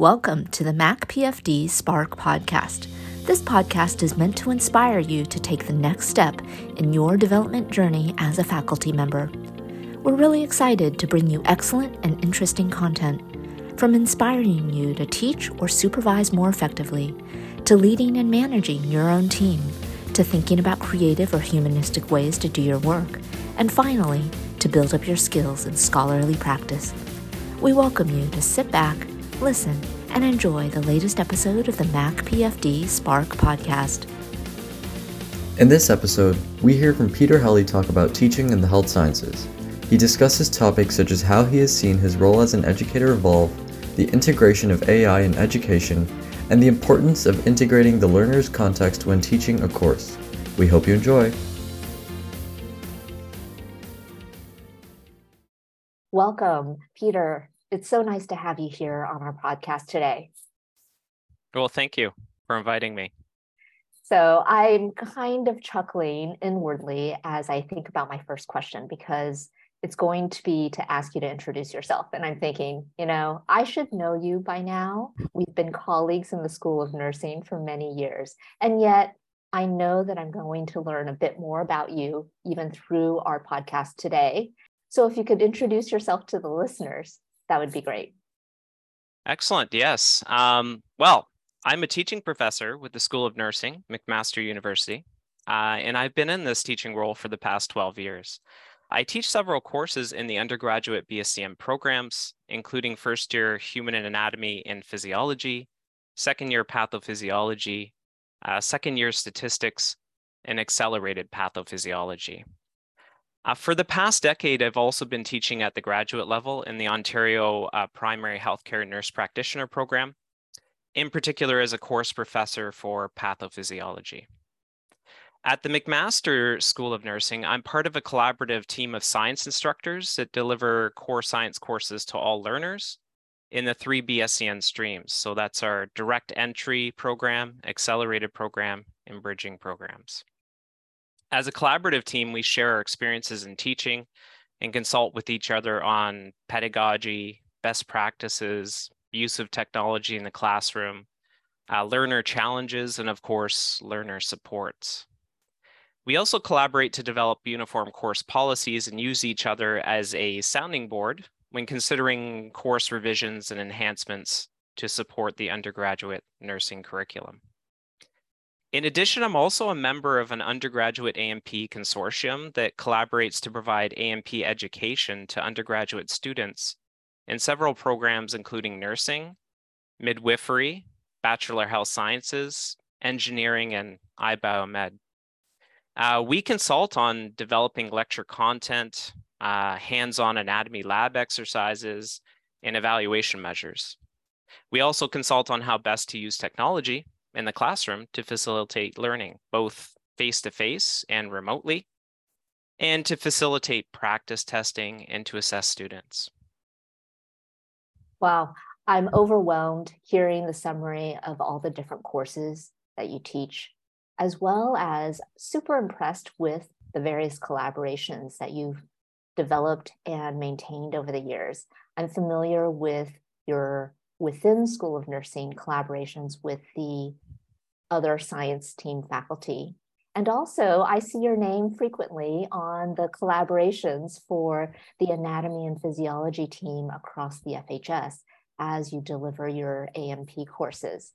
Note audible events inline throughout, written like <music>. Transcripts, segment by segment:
Welcome to the MacPFD Spark podcast. This podcast is meant to inspire you to take the next step in your development journey as a faculty member. We're really excited to bring you excellent and interesting content, from inspiring you to teach or supervise more effectively, to leading and managing your own team, to thinking about creative or humanistic ways to do your work, and finally, to build up your skills in scholarly practice. We welcome you to sit back listen, and enjoy the latest episode of the Mac PFD Spark podcast. In this episode, we hear from Peter Helli talk about teaching in the health sciences. He discusses topics such as how he has seen his role as an educator evolve, the integration of AI in education, and the importance of integrating the learner's context when teaching a course. We hope you enjoy. Welcome, Peter it's so nice to have you here on our podcast today. Well, thank you for inviting me. So I'm kind of chuckling inwardly as I think about my first question because it's going to be to ask you to introduce yourself. And I'm thinking, you know, I should know you by now. We've been colleagues in the School of Nursing for many years. And yet I know that I'm going to learn a bit more about you even through our podcast today. So if you could introduce yourself to the listeners that would be great. Excellent. Yes. Um, well, I'm a teaching professor with the School of Nursing, McMaster University, uh, and I've been in this teaching role for the past 12 years. I teach several courses in the undergraduate BSCN programs, including first year human anatomy and physiology, second year pathophysiology, uh, second year statistics, and accelerated pathophysiology. Uh, for the past decade, I've also been teaching at the graduate level in the Ontario uh, Primary Healthcare Nurse Practitioner Program, in particular as a course professor for pathophysiology. At the McMaster School of Nursing, I'm part of a collaborative team of science instructors that deliver core science courses to all learners in the three BSCN streams. So that's our direct entry program, accelerated program, and bridging programs. As a collaborative team, we share our experiences in teaching and consult with each other on pedagogy, best practices, use of technology in the classroom, uh, learner challenges, and of course, learner supports. We also collaborate to develop uniform course policies and use each other as a sounding board when considering course revisions and enhancements to support the undergraduate nursing curriculum. In addition, I'm also a member of an undergraduate A&P consortium that collaborates to provide A&P education to undergraduate students in several programs, including nursing, midwifery, bachelor health sciences, engineering, and iBiomed. Uh, we consult on developing lecture content, uh, hands-on anatomy lab exercises, and evaluation measures. We also consult on how best to use technology in the classroom to facilitate learning, both face to face and remotely, and to facilitate practice testing and to assess students. Wow, I'm overwhelmed hearing the summary of all the different courses that you teach, as well as super impressed with the various collaborations that you've developed and maintained over the years. I'm familiar with your within School of Nursing collaborations with the other science team faculty. And also, I see your name frequently on the collaborations for the anatomy and physiology team across the FHS as you deliver your A&P courses.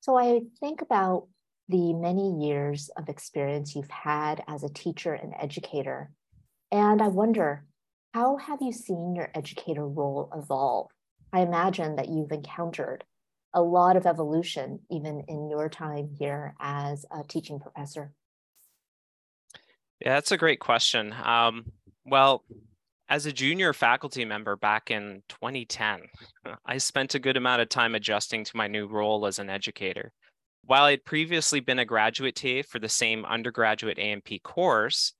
So I think about the many years of experience you've had as a teacher and educator. And I wonder, how have you seen your educator role evolve? I imagine that you've encountered a lot of evolution, even in your time here as a teaching professor. Yeah, that's a great question. Um, well, as a junior faculty member back in 2010, <laughs> I spent a good amount of time adjusting to my new role as an educator. While I'd previously been a graduate TA for the same undergraduate A&P course,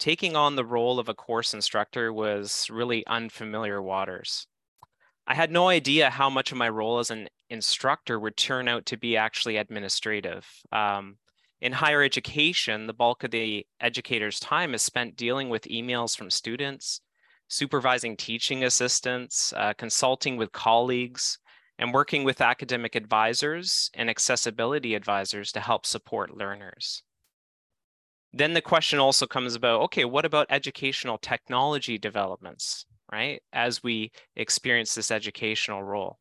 taking on the role of a course instructor was really unfamiliar waters. I had no idea how much of my role as an instructor would turn out to be actually administrative. Um, in higher education, the bulk of the educator's time is spent dealing with emails from students, supervising teaching assistants, uh, consulting with colleagues, and working with academic advisors and accessibility advisors to help support learners. Then the question also comes about, okay, what about educational technology developments, right? As we experience this educational role.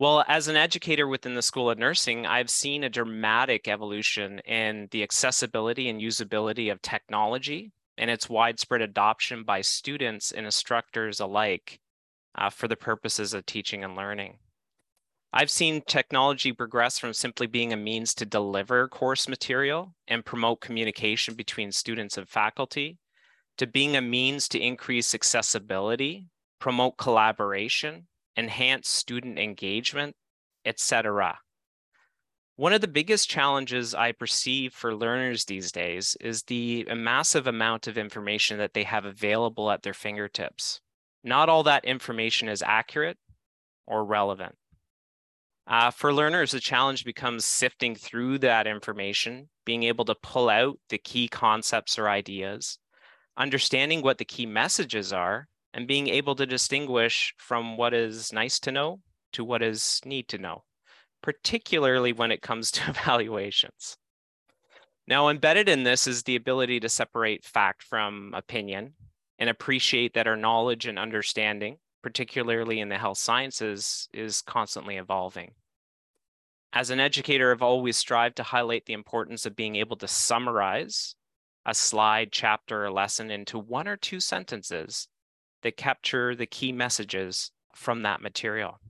Well, as an educator within the School of Nursing, I've seen a dramatic evolution in the accessibility and usability of technology and its widespread adoption by students and instructors alike uh, for the purposes of teaching and learning. I've seen technology progress from simply being a means to deliver course material and promote communication between students and faculty to being a means to increase accessibility, promote collaboration, enhance student engagement, etc. One of the biggest challenges I perceive for learners these days is the massive amount of information that they have available at their fingertips. Not all that information is accurate or relevant. Uh, for learners, the challenge becomes sifting through that information, being able to pull out the key concepts or ideas, understanding what the key messages are, and being able to distinguish from what is nice to know to what is need to know, particularly when it comes <laughs> to evaluations. Now, embedded in this is the ability to separate fact from opinion and appreciate that our knowledge and understanding, particularly in the health sciences, is constantly evolving. As an educator, I've always strived to highlight the importance of being able to summarize a slide, chapter, or lesson into one or two sentences that capture the key messages from that material.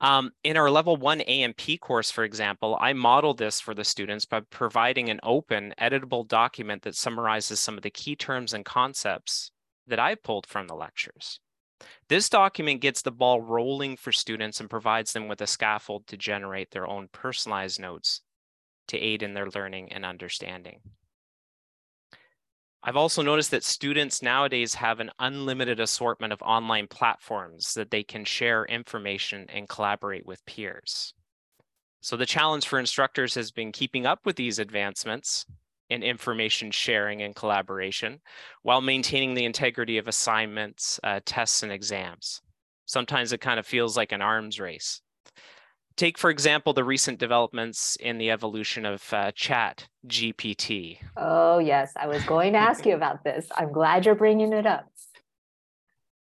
Um, in our level one A&P course, for example, I modeled this for the students by providing an open editable document that summarizes some of the key terms and concepts that I pulled from the lectures. This document gets the ball rolling for students and provides them with a scaffold to generate their own personalized notes to aid in their learning and understanding. I've also noticed that students nowadays have an unlimited assortment of online platforms that they can share information and collaborate with peers. So the challenge for instructors has been keeping up with these advancements in information sharing and collaboration while maintaining the integrity of assignments, uh, tests, and exams. Sometimes it kind of feels like an arms race. Take, for example, the recent developments in the evolution of uh, Chat GPT. Oh, yes. I was going to ask you <laughs> about this. I'm glad you're bringing it up.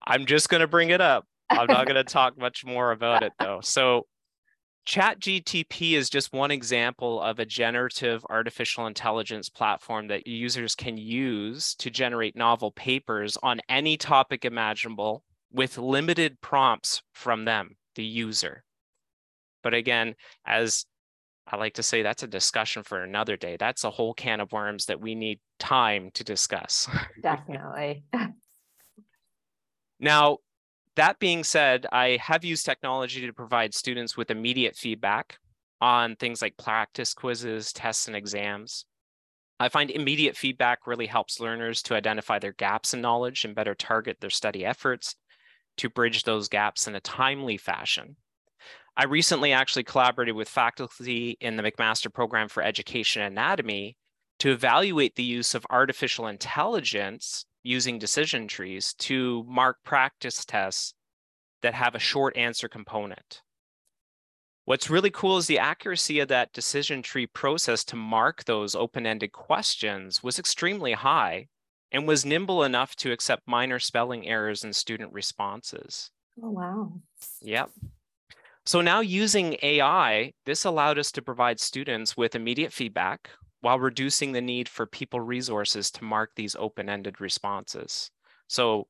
I'm just going to bring it up. I'm not going to talk much more about it, though. <laughs> So, Chat GTP is just one example of a generative artificial intelligence platform that users can use to generate novel papers on any topic imaginable with limited prompts from them, the user. But again, as I like to say, that's a discussion for another day. That's a whole can of worms that we need time to discuss. <laughs> Definitely. <laughs> now, that being said, I have used technology to provide students with immediate feedback on things like practice quizzes, tests, and exams. I find immediate feedback really helps learners to identify their gaps in knowledge and better target their study efforts to bridge those gaps in a timely fashion. I recently actually collaborated with faculty in the McMaster Program for Education Anatomy to evaluate the use of artificial intelligence using decision trees to mark practice tests that have a short answer component. What's really cool is the accuracy of that decision tree process to mark those open-ended questions was extremely high and was nimble enough to accept minor spelling errors in student responses. Oh, wow. Yep. So now using AI, this allowed us to provide students with immediate feedback while reducing the need for people resources to mark these open-ended responses. So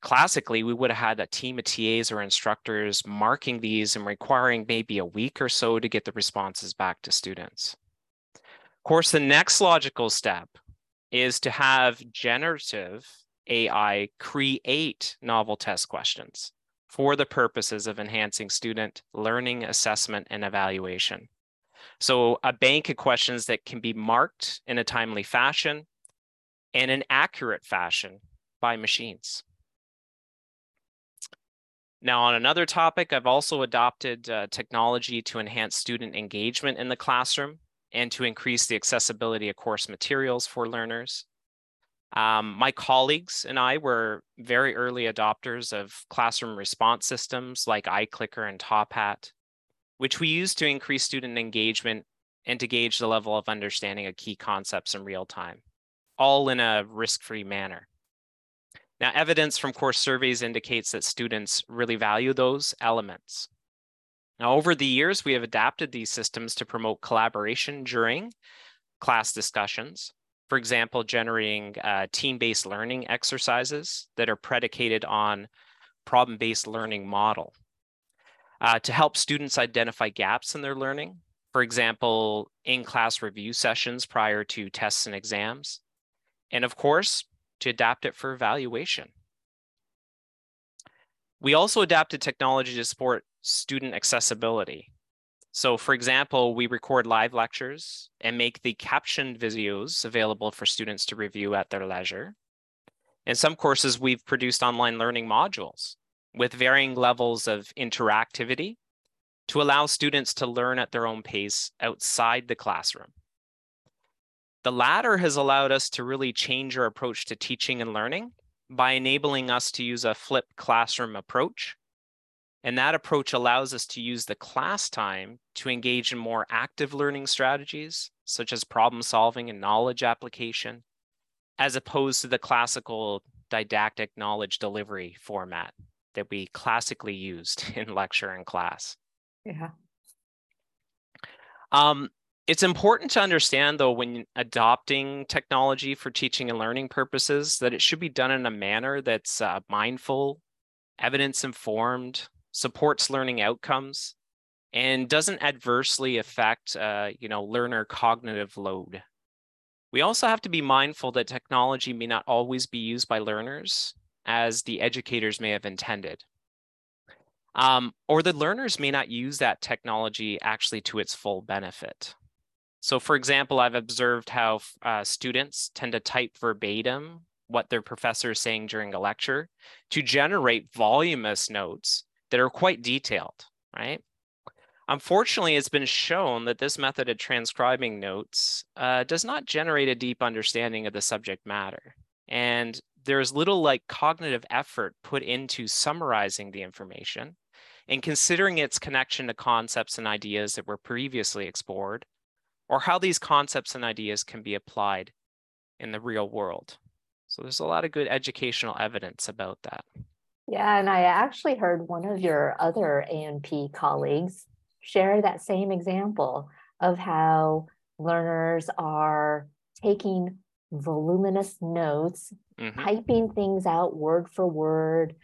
classically, we would have had a team of TAs or instructors marking these and requiring maybe a week or so to get the responses back to students. Of course, the next logical step is to have generative AI create novel test questions for the purposes of enhancing student learning, assessment, and evaluation. So a bank of questions that can be marked in a timely fashion and an accurate fashion by machines. Now, on another topic, I've also adopted uh, technology to enhance student engagement in the classroom and to increase the accessibility of course materials for learners. Um, my colleagues and I were very early adopters of classroom response systems like iClicker and Top Hat, which we use to increase student engagement and to gauge the level of understanding of key concepts in real time, all in a risk-free manner. Now, evidence from course surveys indicates that students really value those elements. Now, over the years, we have adapted these systems to promote collaboration during class discussions. For example, generating uh, team-based learning exercises that are predicated on problem-based learning model. Uh, to help students identify gaps in their learning, for example, in-class review sessions prior to tests and exams. And of course, to adapt it for evaluation. We also adapted technology to support student accessibility. So for example, we record live lectures and make the captioned videos available for students to review at their leisure. In some courses, we've produced online learning modules with varying levels of interactivity to allow students to learn at their own pace outside the classroom. The latter has allowed us to really change our approach to teaching and learning by enabling us to use a flipped classroom approach. And that approach allows us to use the class time to engage in more active learning strategies, such as problem solving and knowledge application, as opposed to the classical didactic knowledge delivery format that we classically used <laughs> in lecture and class. Yeah. Um, it's important to understand, though, when adopting technology for teaching and learning purposes, that it should be done in a manner that's uh, mindful, evidence informed, supports learning outcomes, and doesn't adversely affect, uh, you know, learner cognitive load. We also have to be mindful that technology may not always be used by learners as the educators may have intended. Um, or the learners may not use that technology actually to its full benefit. So for example, I've observed how uh, students tend to type verbatim what their professor is saying during a lecture to generate voluminous notes that are quite detailed, right? Unfortunately, it's been shown that this method of transcribing notes uh, does not generate a deep understanding of the subject matter. And there's little like cognitive effort put into summarizing the information and considering its connection to concepts and ideas that were previously explored or how these concepts and ideas can be applied in the real world. So there's a lot of good educational evidence about that. Yeah, and I actually heard one of your other A&P colleagues share that same example of how learners are taking voluminous notes, mm-hmm. typing things out word for word,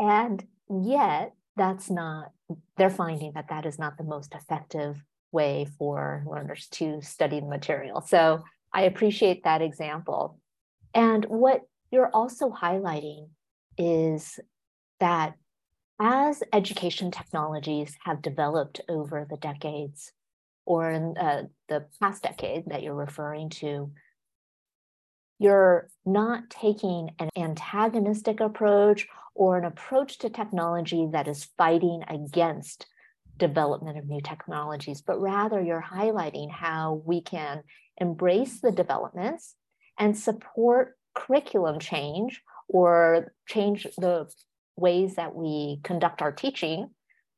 and yet that's not, they're finding that that is not the most effective way for learners to study the material. So I appreciate that example. And what you're also highlighting is that as education technologies have developed over the decades, or in uh, the past decade that you're referring to, you're not taking an antagonistic approach or an approach to technology that is fighting against development of new technologies, but rather you're highlighting how we can embrace the developments and support curriculum change or change the ways that we conduct our teaching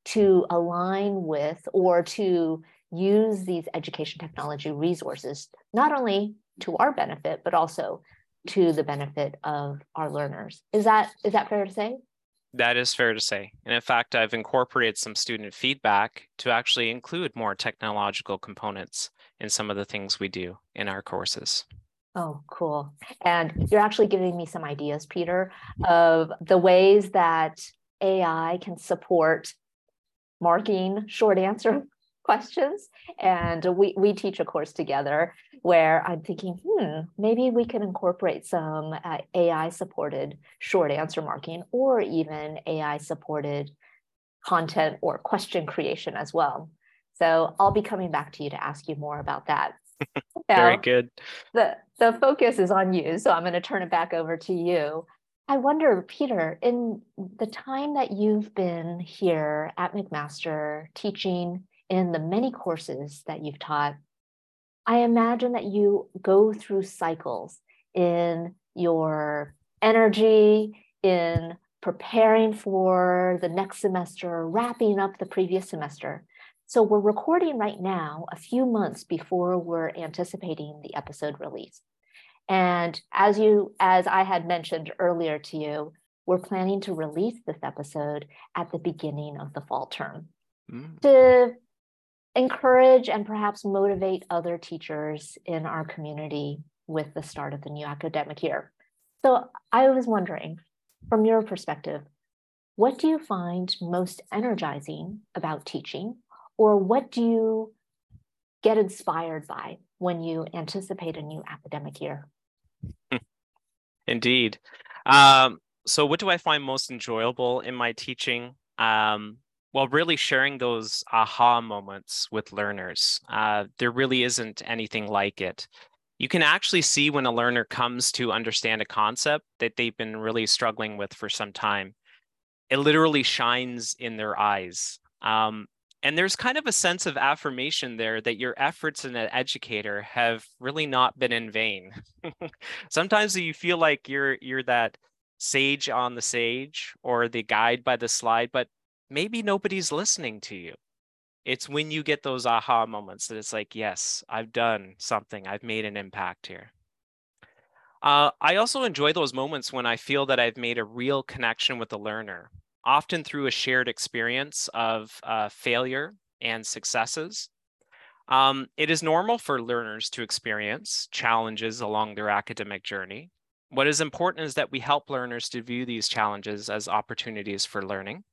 to mm-hmm. align with or to use these education technology resources, not only to our benefit, but also to the benefit of our learners. Is that is that fair to say? That is fair to say. And in fact, I've incorporated some student feedback to actually include more technological components in some of the things we do in our courses. Oh, cool. And you're actually giving me some ideas, Peter, of the ways that AI can support marking short answer <laughs> questions. And we, we teach a course together where I'm thinking, hmm, maybe we could incorporate some uh, AI supported short answer marking or even AI supported content or question creation as well. So I'll be coming back to you to ask you more about that. <laughs> Very good. The, the focus is on you. So I'm going to turn it back over to you. I wonder, Peter, in the time that you've been here at McMaster teaching in the many courses that you've taught, I imagine that you go through cycles in your energy in preparing for the next semester, wrapping up the previous semester. So we're recording right now, a few months before we're anticipating the episode release. And as you, as I had mentioned earlier to you, we're planning to release this episode at the beginning of the fall term mm. to encourage and perhaps motivate other teachers in our community with the start of the new academic year. So I was wondering, from your perspective, what do you find most energizing about teaching, or what do you get inspired by when you anticipate a new academic year? <laughs> Indeed. Um, so, what do I find most enjoyable in my teaching? Um, well, really sharing those aha moments with learners. Uh, there really isn't anything like it you can actually see when a learner comes to understand a concept that they've been really struggling with for some time. It literally shines in their eyes. Um, and there's kind of a sense of affirmation there that your efforts as an educator have really not been in vain. <laughs> Sometimes you feel like you're you're that sage on the sage or the guide by the slide, but maybe nobody's listening to you it's when you get those aha moments that it's like, yes, I've done something, I've made an impact here. Uh, I also enjoy those moments when I feel that I've made a real connection with the learner, often through a shared experience of uh, failure and successes. Um, it is normal for learners to experience challenges along their academic journey. What is important is that we help learners to view these challenges as opportunities for learning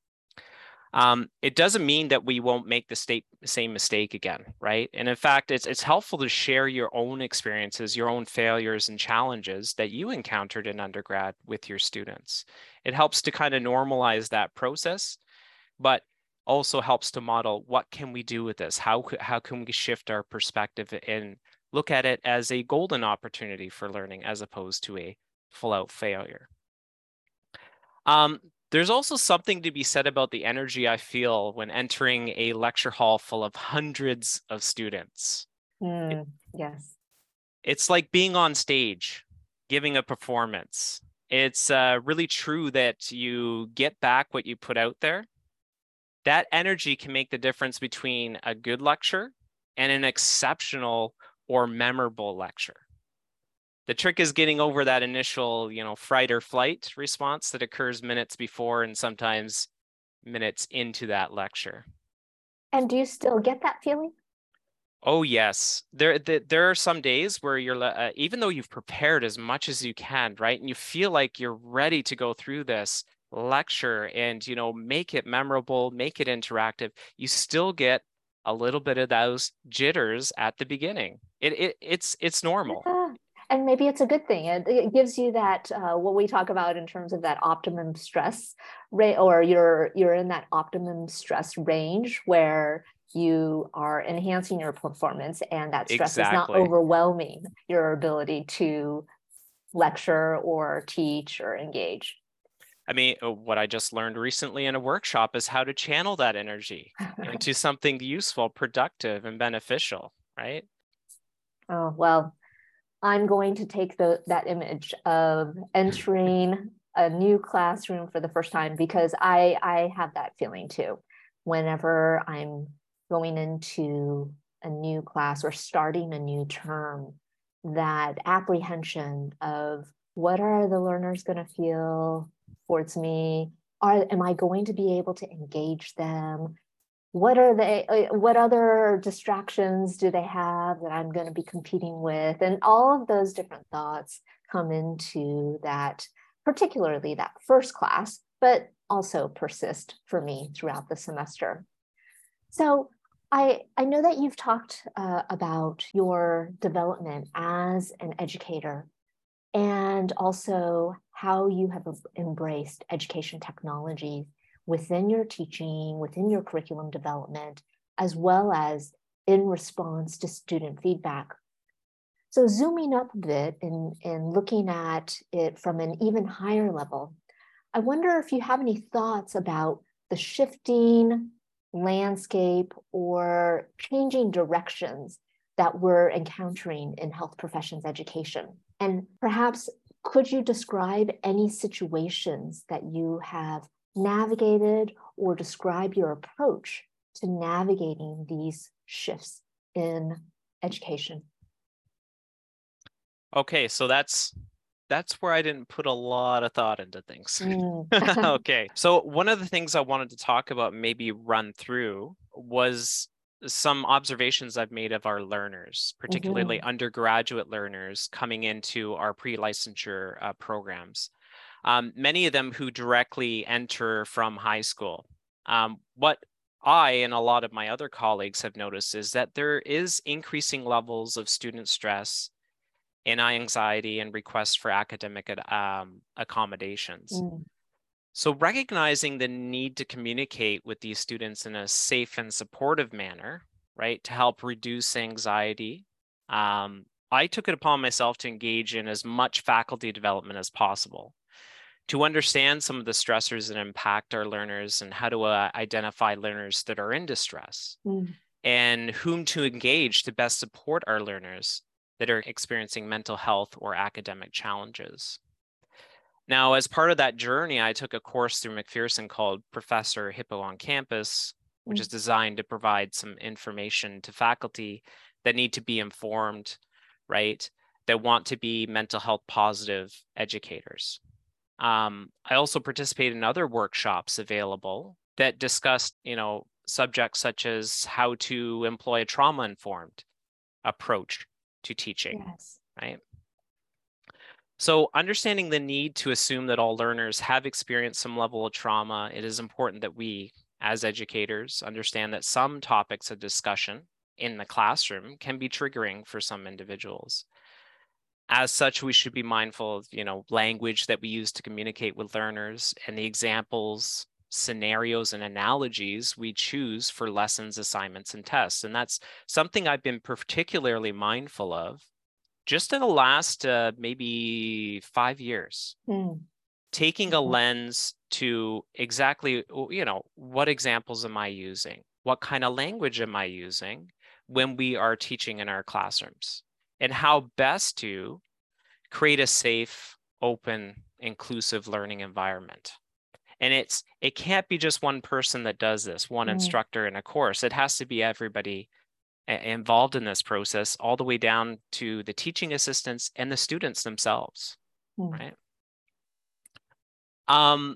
um, it doesn't mean that we won't make the state, same mistake again, right? And in fact, it's it's helpful to share your own experiences, your own failures and challenges that you encountered in undergrad with your students. It helps to kind of normalize that process, but also helps to model what can we do with this? How how can we shift our perspective and look at it as a golden opportunity for learning as opposed to a full out failure. Um, there's also something to be said about the energy I feel when entering a lecture hall full of hundreds of students. Mm, it, yes. It's like being on stage, giving a performance. It's uh, really true that you get back what you put out there. That energy can make the difference between a good lecture and an exceptional or memorable lecture the trick is getting over that initial you know fright or flight response that occurs minutes before and sometimes minutes into that lecture. And do you still get that feeling? Oh yes. There there are some days where you're uh, even though you've prepared as much as you can right and you feel like you're ready to go through this lecture and you know make it memorable make it interactive you still get a little bit of those jitters at the beginning. It, it it's it's normal and maybe it's a good thing. It, it gives you that uh, what we talk about in terms of that optimum stress rate, or you're you're in that optimum stress range where you are enhancing your performance, and that stress exactly. is not overwhelming your ability to lecture or teach or engage. I mean, uh, what I just learned recently in a workshop is how to channel that energy <laughs> into something useful, productive, and beneficial, right? Oh, well, I'm going to take the, that image of entering a new classroom for the first time because I, I have that feeling too. Whenever I'm going into a new class or starting a new term, that apprehension of what are the learners going to feel towards me? Are, am I going to be able to engage them? What are they uh, what other distractions do they have that i'm going to be competing with? And all of those different thoughts come into that particularly that first class but also persist for me throughout the semester. So i i know that you've talked uh, about your development as an educator and also how you have embraced education technologies within your teaching, within your curriculum development, as well as in response to student feedback. So, zooming up a bit and, and looking at it from an even higher level, I wonder if you have any thoughts about the shifting landscape or changing directions that we're encountering in health professions education. And perhaps could you describe any situations that you have navigated or describe your approach to navigating these shifts in education? Okay, so that's that's where I didn't put a lot of thought into things. Mm. <laughs> <laughs> okay. So one of the things I wanted to talk about, maybe run through, was some observations I've made of our learners, particularly mm-hmm. undergraduate learners coming into our pre-licensure uh, programs. Um, many of them who directly enter from high school. Um, what I and a lot of my other colleagues have noticed is that there is increasing levels of student stress and anxiety and requests for academic um, accommodations. Mm. So, recognizing the need to communicate with these students in a safe and supportive manner, right, to help reduce anxiety, um, I took it upon myself to engage in as much faculty development as possible to understand some of the stressors that impact our learners and how to uh, identify learners that are in distress mm. and whom to engage to best support our learners that are experiencing mental health or academic challenges. Now, as part of that journey, I took a course through MacPFD called Professor Hippo on Campus, which mm. is designed to provide some information to faculty that need to be informed, right? That want to be mental health positive educators. Um, I also participate in other workshops available that discussed, you know, subjects such as how to employ a trauma informed approach to teaching, yes. right? So, understanding the need to assume that all learners have experienced some level of trauma, it is important that we, as educators, understand that some topics of discussion in the classroom can be triggering for some individuals. As such, we should be mindful of, you know, language that we use to communicate with learners and the examples, scenarios, and analogies we choose for lessons, assignments, and tests. And that's something I've been particularly mindful of just in the last uh, maybe five years, mm. taking a mm-hmm. lens to exactly, you know, what examples am I using? What kind of language am I using when we are teaching in our classrooms? And how best to create a safe, open, inclusive learning environment. And it's it can't be just one person that does this, one instructor in a course. It has to be everybody involved in this process all the way down to the teaching assistants and the students themselves mm. right um,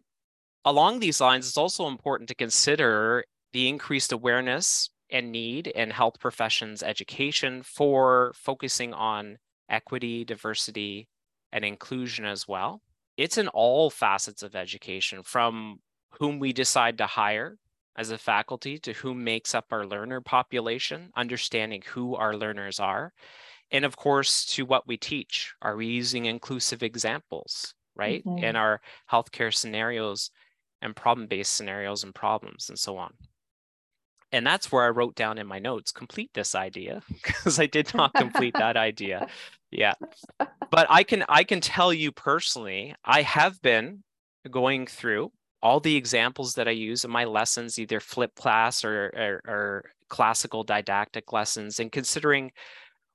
along these lines it's also important to consider the increased awareness and need in health professions education for focusing on equity diversity and inclusion as well it's in all facets of education from whom we decide to hire as a faculty to whom makes up our learner population, understanding who our learners are. And of course, to what we teach. Are we using inclusive examples, right? Mm-hmm. In our healthcare scenarios and problem based scenarios and problems and so on. And that's where I wrote down in my notes complete this idea <laughs> because I did not complete that idea. Yeah. But I can I can tell you personally, I have been going through all the examples that I use in my lessons, either flip class or, or, or classical didactic lessons, and considering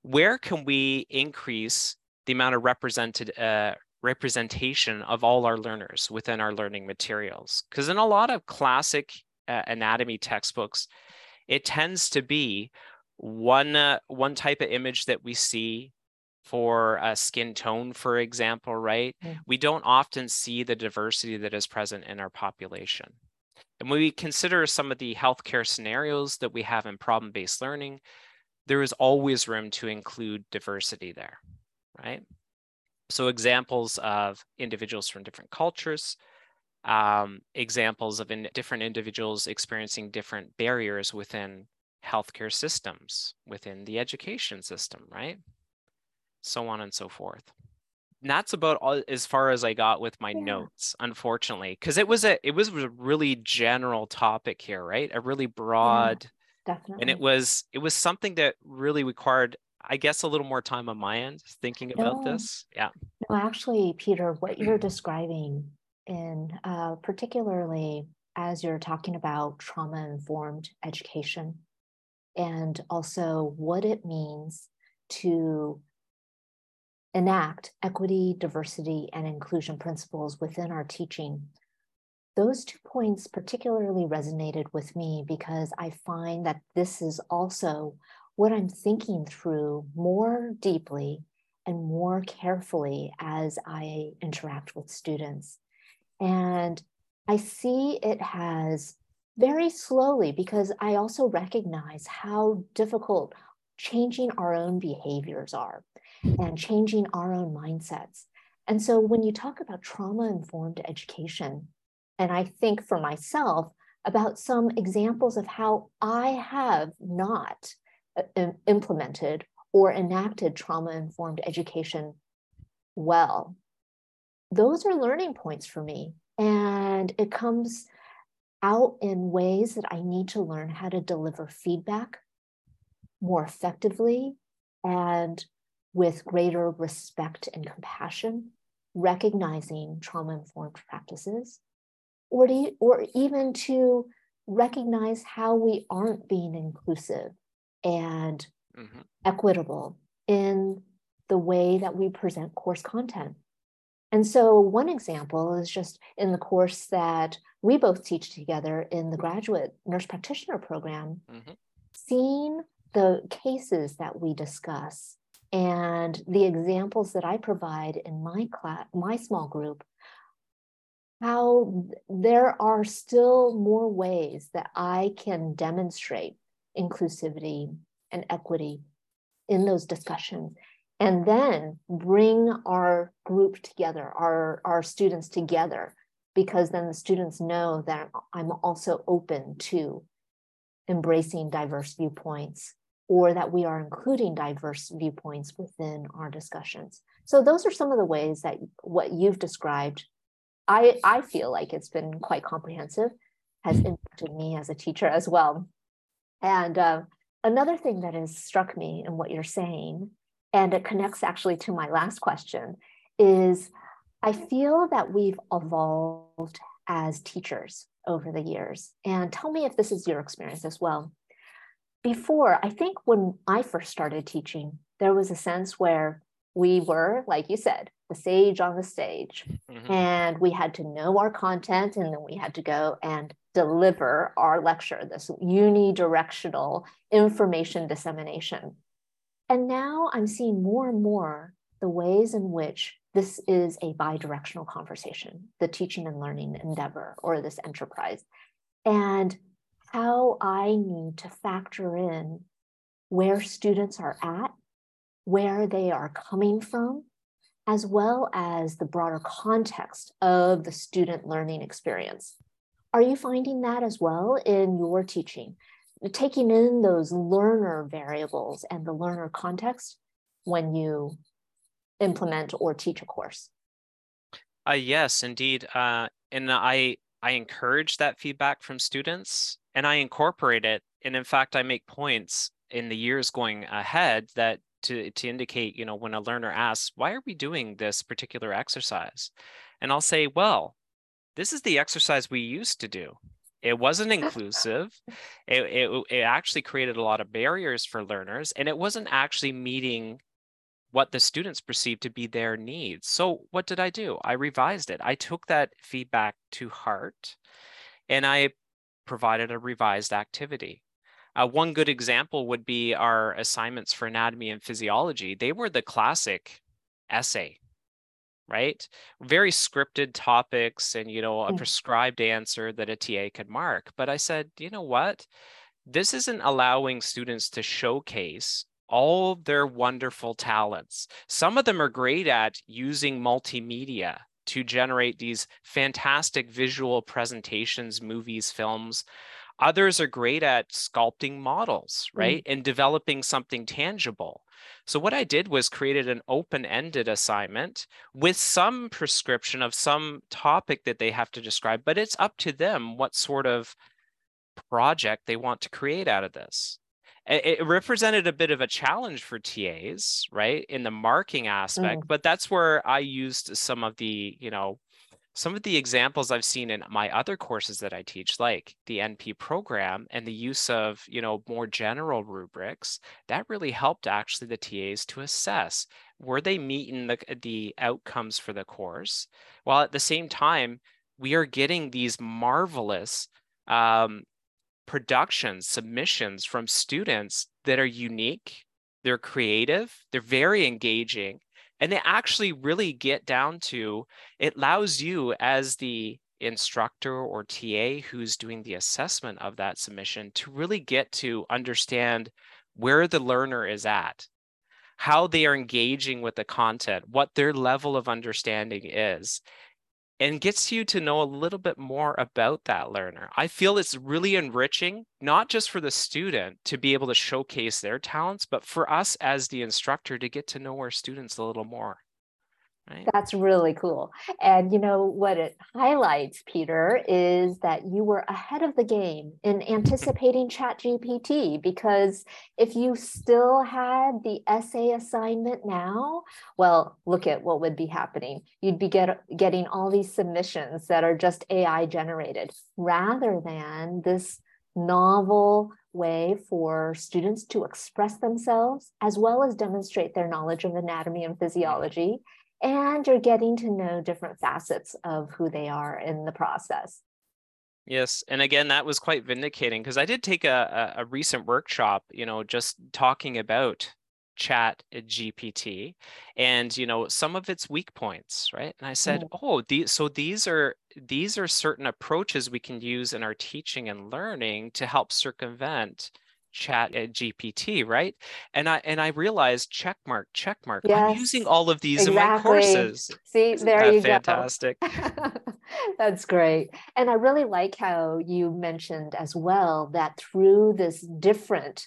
where can we increase the amount of represented uh, representation of all our learners within our learning materials. Because in a lot of classic uh, anatomy textbooks, it tends to be one uh, one type of image that we see for a skin tone, for example, right? Mm. We don't often see the diversity that is present in our population. And when we consider some of the healthcare scenarios that we have in problem based learning, there is always room to include diversity there, right? So, examples of individuals from different cultures, um, examples of in different individuals experiencing different barriers within healthcare systems, within the education system, right? so on and so forth. And that's about all, as far as I got with my yeah. notes, unfortunately, because it was a it was a really general topic here, right? A really broad, yeah, definitely, and it was it was something that really required, I guess, a little more time on my end thinking about no, this. Yeah. No, actually, Peter, what you're describing, in uh, particularly as you're talking about trauma informed education, and also what it means to enact equity, diversity, and inclusion principles within our teaching. Those two points particularly resonated with me because I find that this is also what I'm thinking through more deeply and more carefully as I interact with students. And I see it has very slowly because I also recognize how difficult changing our own behaviors are and changing our own mindsets. And so when you talk about trauma informed education, and I think for myself about some examples of how I have not uh, implemented or enacted trauma informed education well, those are learning points for me. And it comes out in ways that I need to learn how to deliver feedback more effectively and with greater respect and compassion, recognizing trauma informed practices, or, to, or even to recognize how we aren't being inclusive and mm-hmm. equitable in the way that we present course content. And so, one example is just in the course that we both teach together in the graduate nurse practitioner program, mm-hmm. seeing the cases that we discuss and the examples that I provide in my class, my small group, how there are still more ways that I can demonstrate inclusivity and equity in those discussions and then bring our group together, our, our students together, because then the students know that I'm also open to embracing diverse viewpoints or that we are including diverse viewpoints within our discussions. So those are some of the ways that what you've described, I, I feel like it's been quite comprehensive, has impacted me as a teacher as well. And uh, another thing that has struck me in what you're saying and it connects actually to my last question, is I feel that we've evolved as teachers over the years. And tell me if this is your experience as well. Before, I think when I first started teaching, there was a sense where we were, like you said, the sage on the stage, mm-hmm. and we had to know our content, and then we had to go and deliver our lecture, this unidirectional information dissemination. And now I'm seeing more and more the ways in which this is a bi-directional conversation, the teaching and learning endeavor or this enterprise, and how I need to factor in where students are at, where they are coming from, as well as the broader context of the student learning experience. Are you finding that as well in your teaching? Taking in those learner variables and the learner context when you implement or teach a course. Uh, yes, indeed. Uh, and I, I encourage that feedback from students and I incorporate it. And in fact, I make points in the years going ahead that to, to indicate, you know, when a learner asks, why are we doing this particular exercise? And I'll say, well, this is the exercise we used to do. It wasn't <laughs> inclusive. It, it, it actually created a lot of barriers for learners, and it wasn't actually meeting what the students perceived to be their needs. So, what did I do? I revised it. I took that feedback to heart and I provided a revised activity. Uh, one good example would be our assignments for anatomy and physiology. They were the classic essay right? Very scripted topics and you know a mm. prescribed answer that a ta could mark but i said you know what? This isn't allowing students to showcase all their wonderful talents. Some of them are great at using multimedia to generate these fantastic visual presentations movies films others are great at sculpting models right mm. and developing something tangible so what I did was created an open-ended assignment with some prescription of some topic that they have to describe, but it's up to them what sort of project they want to create out of this. It represented a bit of a challenge for TAs, right, in the marking aspect, mm. but that's where I used some of the, you know, some of the examples I've seen in my other courses that I teach, like the NP program and the use of, you know, more general rubrics, that really helped actually the TAs to assess were they meeting the, the outcomes for the course, while at the same time, we are getting these marvelous um, productions, submissions from students that are unique, they're creative, they're very engaging, and they actually really get down to it allows you as the instructor or TA who's doing the assessment of that submission to really get to understand where the learner is at, how they are engaging with the content, what their level of understanding is and gets you to know a little bit more about that learner. I feel it's really enriching, not just for the student to be able to showcase their talents, but for us as the instructor to get to know our students a little more. Right. That's really cool. And you know what it highlights, Peter, is that you were ahead of the game in anticipating ChatGPT because if you still had the essay assignment now, well, look at what would be happening. You'd be get, getting all these submissions that are just AI generated rather than this novel way for students to express themselves as well as demonstrate their knowledge of anatomy and physiology and you're getting to know different facets of who they are in the process. Yes, and again, that was quite vindicating because I did take a, a recent workshop, you know, just talking about chat gpt and you know some of its weak points right and i said mm. oh these so these are these are certain approaches we can use in our teaching and learning to help circumvent chat at gpt right and i and i realized check mark check mark yes, i'm using all of these exactly. in my courses see Isn't there you fantastic? go fantastic <laughs> that's great and i really like how you mentioned as well that through this different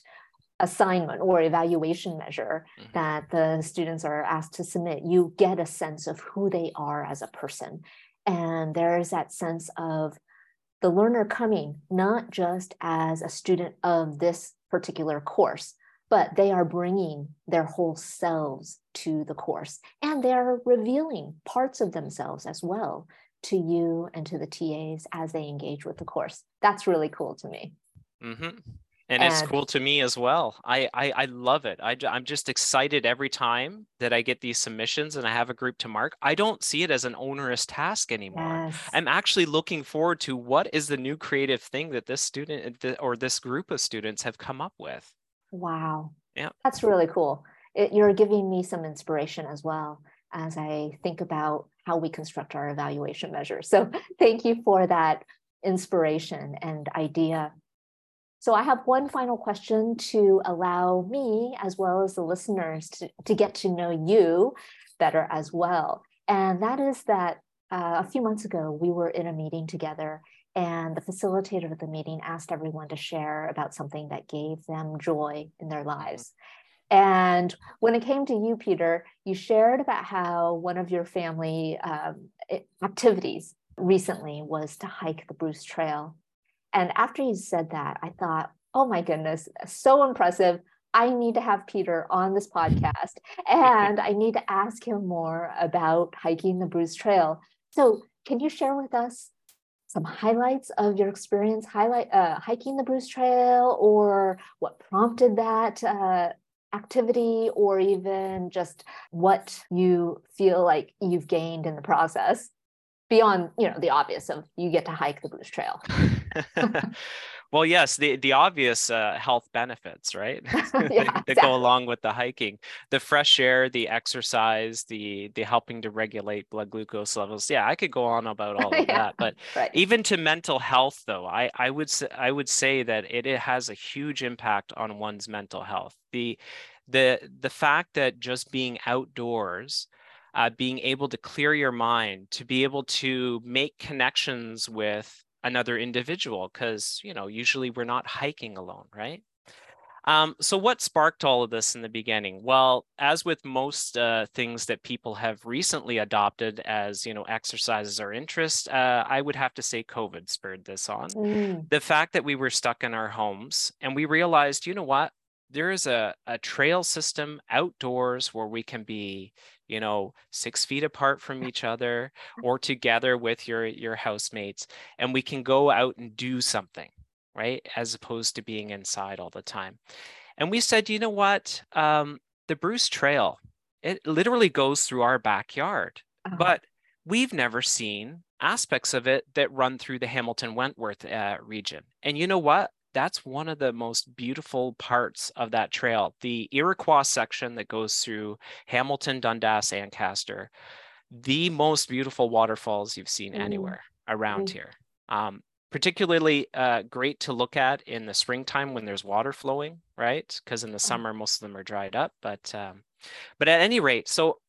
assignment or evaluation measure mm-hmm. that the students are asked to submit you get a sense of who they are as a person and there's that sense of the learner coming not just as a student of this particular course, but they are bringing their whole selves to the course and they're revealing parts of themselves as well to you and to the TAs as they engage with the course. That's really cool to me. Mm-hmm. And, and, it's cool to me as well. I I, I love it. I, I'm just excited every time that I get these submissions and I have a group to mark. I don't see it as an onerous task anymore. Yes. I'm actually looking forward to what is the new creative thing that this student uh, or this group of students have come up with. Wow. Yeah. That's really cool. It, you're giving me some inspiration as well as I think about how we construct our evaluation measures. So <laughs> thank you for that inspiration and idea so I have one final question to allow me, as well as the listeners, to, to get to know you better as well. And that is that uh, a few months ago, we were in a meeting together, and the facilitator of the meeting asked everyone to share about something that gave them joy in their lives. And when it came to you, Peter, you shared about how one of your family um, activities recently was to hike the Bruce Trail. And after you said that, I thought, oh my goodness, so impressive. I need to have Peter on this podcast and I need to ask him more about hiking the Bruce Trail. So, can you share with us some highlights of your experience highlight uh, hiking the Bruce Trail or what prompted that uh, activity or even just what you feel like you've gained in the process? beyond you know the obvious of you get to hike the Bruce Trail. <laughs> <laughs> <laughs> well, yes, the the obvious uh, health benefits, right? <laughs> yeah, that exactly. go along with the hiking, the fresh air, the exercise, the the helping to regulate blood glucose levels. Yeah, I could go on about all of yeah, that, but right. even to mental health, though, I I would say, I would say that it, it has a huge impact on one's mental health. The the the fact that just being outdoors uh, being able to clear your mind, to be able to make connections with another individual, because you know usually we're not hiking alone, right? Um, so what sparked all of this in the beginning? Well, as with most uh, things that people have recently adopted as you know exercises or interest, uh, I would have to say COVID spurred this on. Mm. The fact that we were stuck in our homes and we realized, you know what, there is a, a trail system outdoors where we can be you know, six feet apart from <laughs> each other or together with your your housemates, and we can go out and do something, right? As opposed to being inside all the time. And we said, you know what? Um, the Bruce Trail, it literally goes through our backyard, uh-huh. but we've never seen aspects of it that run through the Hamilton Wentworth uh, region. And you know what? That's one of the most beautiful parts of that trail. The Iroquois section that goes through Hamilton, Dundas, Ancaster, the most beautiful waterfalls you've seen mm. anywhere around mm. here. Um, particularly uh, great to look at in the springtime when there's water flowing, right? Because in the mm. summer most of them are dried up. But um, but at any rate, so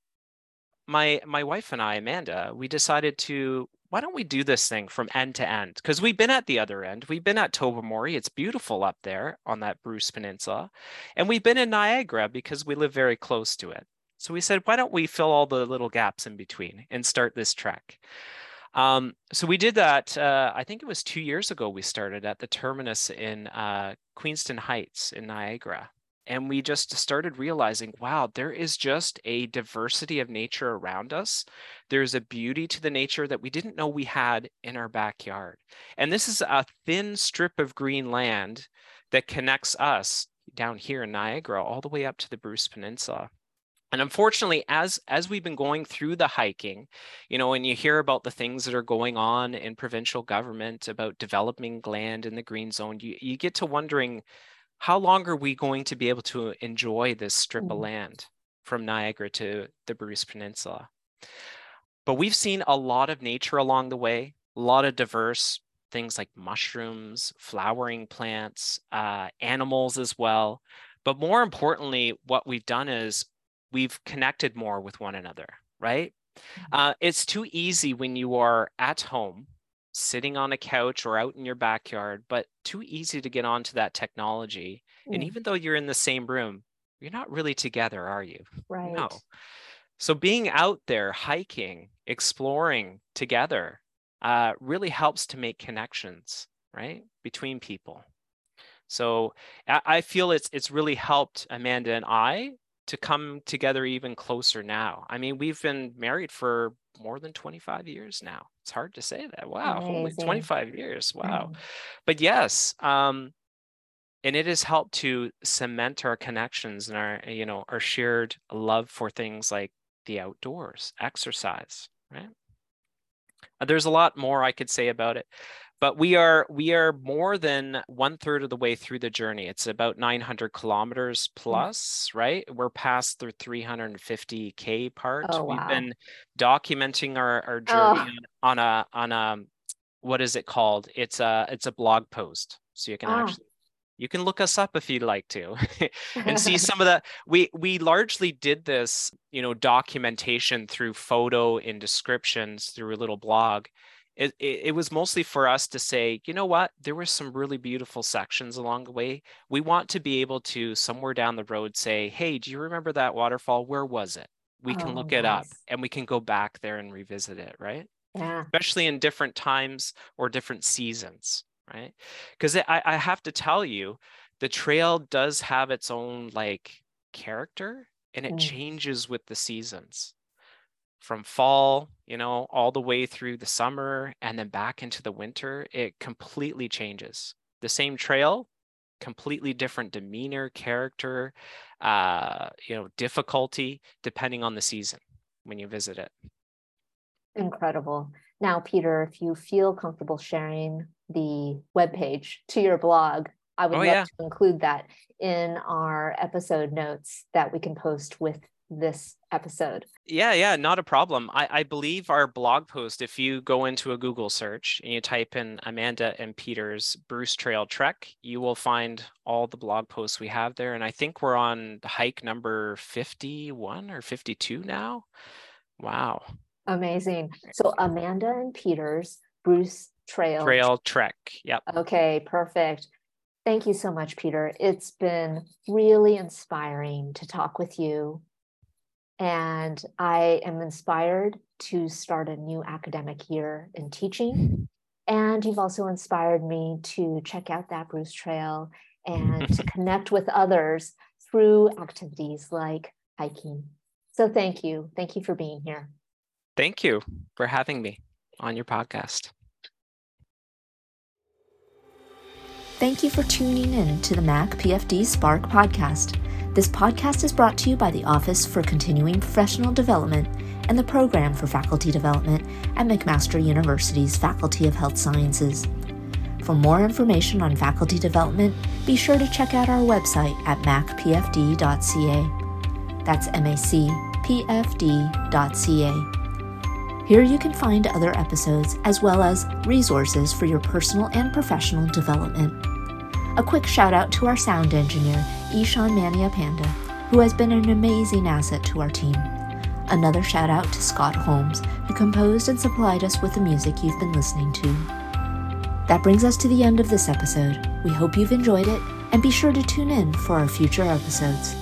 my my wife and I, Amanda, we decided to why don't we do this thing from end to end? Because we've been at the other end. We've been at Tobermory. It's beautiful up there on that Bruce Peninsula. And we've been in Niagara because we live very close to it. So we said, why don't we fill all the little gaps in between and start this trek? Um, so we did that. Uh, I think it was two years ago. We started at the terminus in uh, Queenston Heights in Niagara, and we just started realizing, wow, there is just a diversity of nature around us. There's a beauty to the nature that we didn't know we had in our backyard, and this is a thin strip of green land that connects us down here in Niagara all the way up to the Bruce Peninsula and unfortunately as as we've been going through the hiking you know and you hear about the things that are going on in provincial government about developing land in the green zone you, you get to wondering how long are we going to be able to enjoy this strip mm-hmm. of land from niagara to the bruce peninsula but we've seen a lot of nature along the way a lot of diverse things like mushrooms flowering plants uh, animals as well but more importantly what we've done is we've connected more with one another, right? Mm-hmm. Uh, it's too easy when you are at home, sitting on a couch or out in your backyard, but too easy to get onto that technology. Mm. And even though you're in the same room, you're not really together, are you? Right. No. So being out there hiking, exploring together uh, really helps to make connections, right, between people. So I feel it's it's really helped Amanda and I to come together even closer now. I mean, we've been married for more than 25 years now. It's hard to say that. Wow, only 25 years. Wow. Mm. But yes, um, and it has helped to cement our connections and our, you know, our shared love for things like the outdoors, exercise, right? There's a lot more I could say about it but we are we are more than one third of the way through the journey it's about 900 kilometers hmm. plus mm-hmm. right we're past the 350k part oh, we've been documenting our, our journey oh. on a on a what is it called it's a it's a blog post so you can oh. actually you can look us up if you'd like to <laughs> and see <laughs> some of the we we largely did this you know documentation through photo and descriptions through a little blog it, it, it, was mostly for us to say, you know what, there were some really beautiful sections along the way. We want to be able to somewhere down the road say, hey, do you remember that waterfall? Where was it? We can oh, look it up and we can go back there and revisit it, right? Yeah. Especially in different times or different seasons, right? Because I, I have to tell you, the trail does have its own like character and it mm. changes with the seasons from fall, you know, all the way through the summer and then back into the winter, it completely changes. The same trail, completely different demeanor, character, uh, you know, difficulty depending on the season when you visit it. Incredible. Now, Peter, if you feel comfortable sharing the webpage to your blog, I would oh, love yeah. to include that in our episode notes that we can post with this episode. Yeah, yeah, not a problem. I, I believe our blog post, if you go into a Google search and you type in Amanda and Peter's Bruce Trail Trek, you will find all the blog posts we have there. And I think we're on hike number 51 or 52 now. Wow. Amazing. So Amanda and Peter's Bruce Trail Trail Trek. Yep. Okay, perfect. Thank you so much, Peter. It's been really inspiring to talk with you and I am inspired to start a new academic year in teaching. Mm-hmm. And you've also inspired me to check out that Bruce Trail and to <laughs> connect with others through activities like hiking. So thank you. Thank you for being here. Thank you for having me on your podcast. Thank you for tuning in to the MacPFD Spark podcast. This podcast is brought to you by the Office for Continuing Professional Development and the Program for Faculty Development at McMaster University's Faculty of Health Sciences. For more information on faculty development, be sure to check out our website at macpfd.ca. That's macpfd.ca. Here you can find other episodes as well as resources for your personal and professional development. A quick shout out to our sound engineer, Ishan Mania Panda, who has been an amazing asset to our team. Another shout out to Scott Holmes, who composed and supplied us with the music you've been listening to. That brings us to the end of this episode. We hope you've enjoyed it, and be sure to tune in for our future episodes.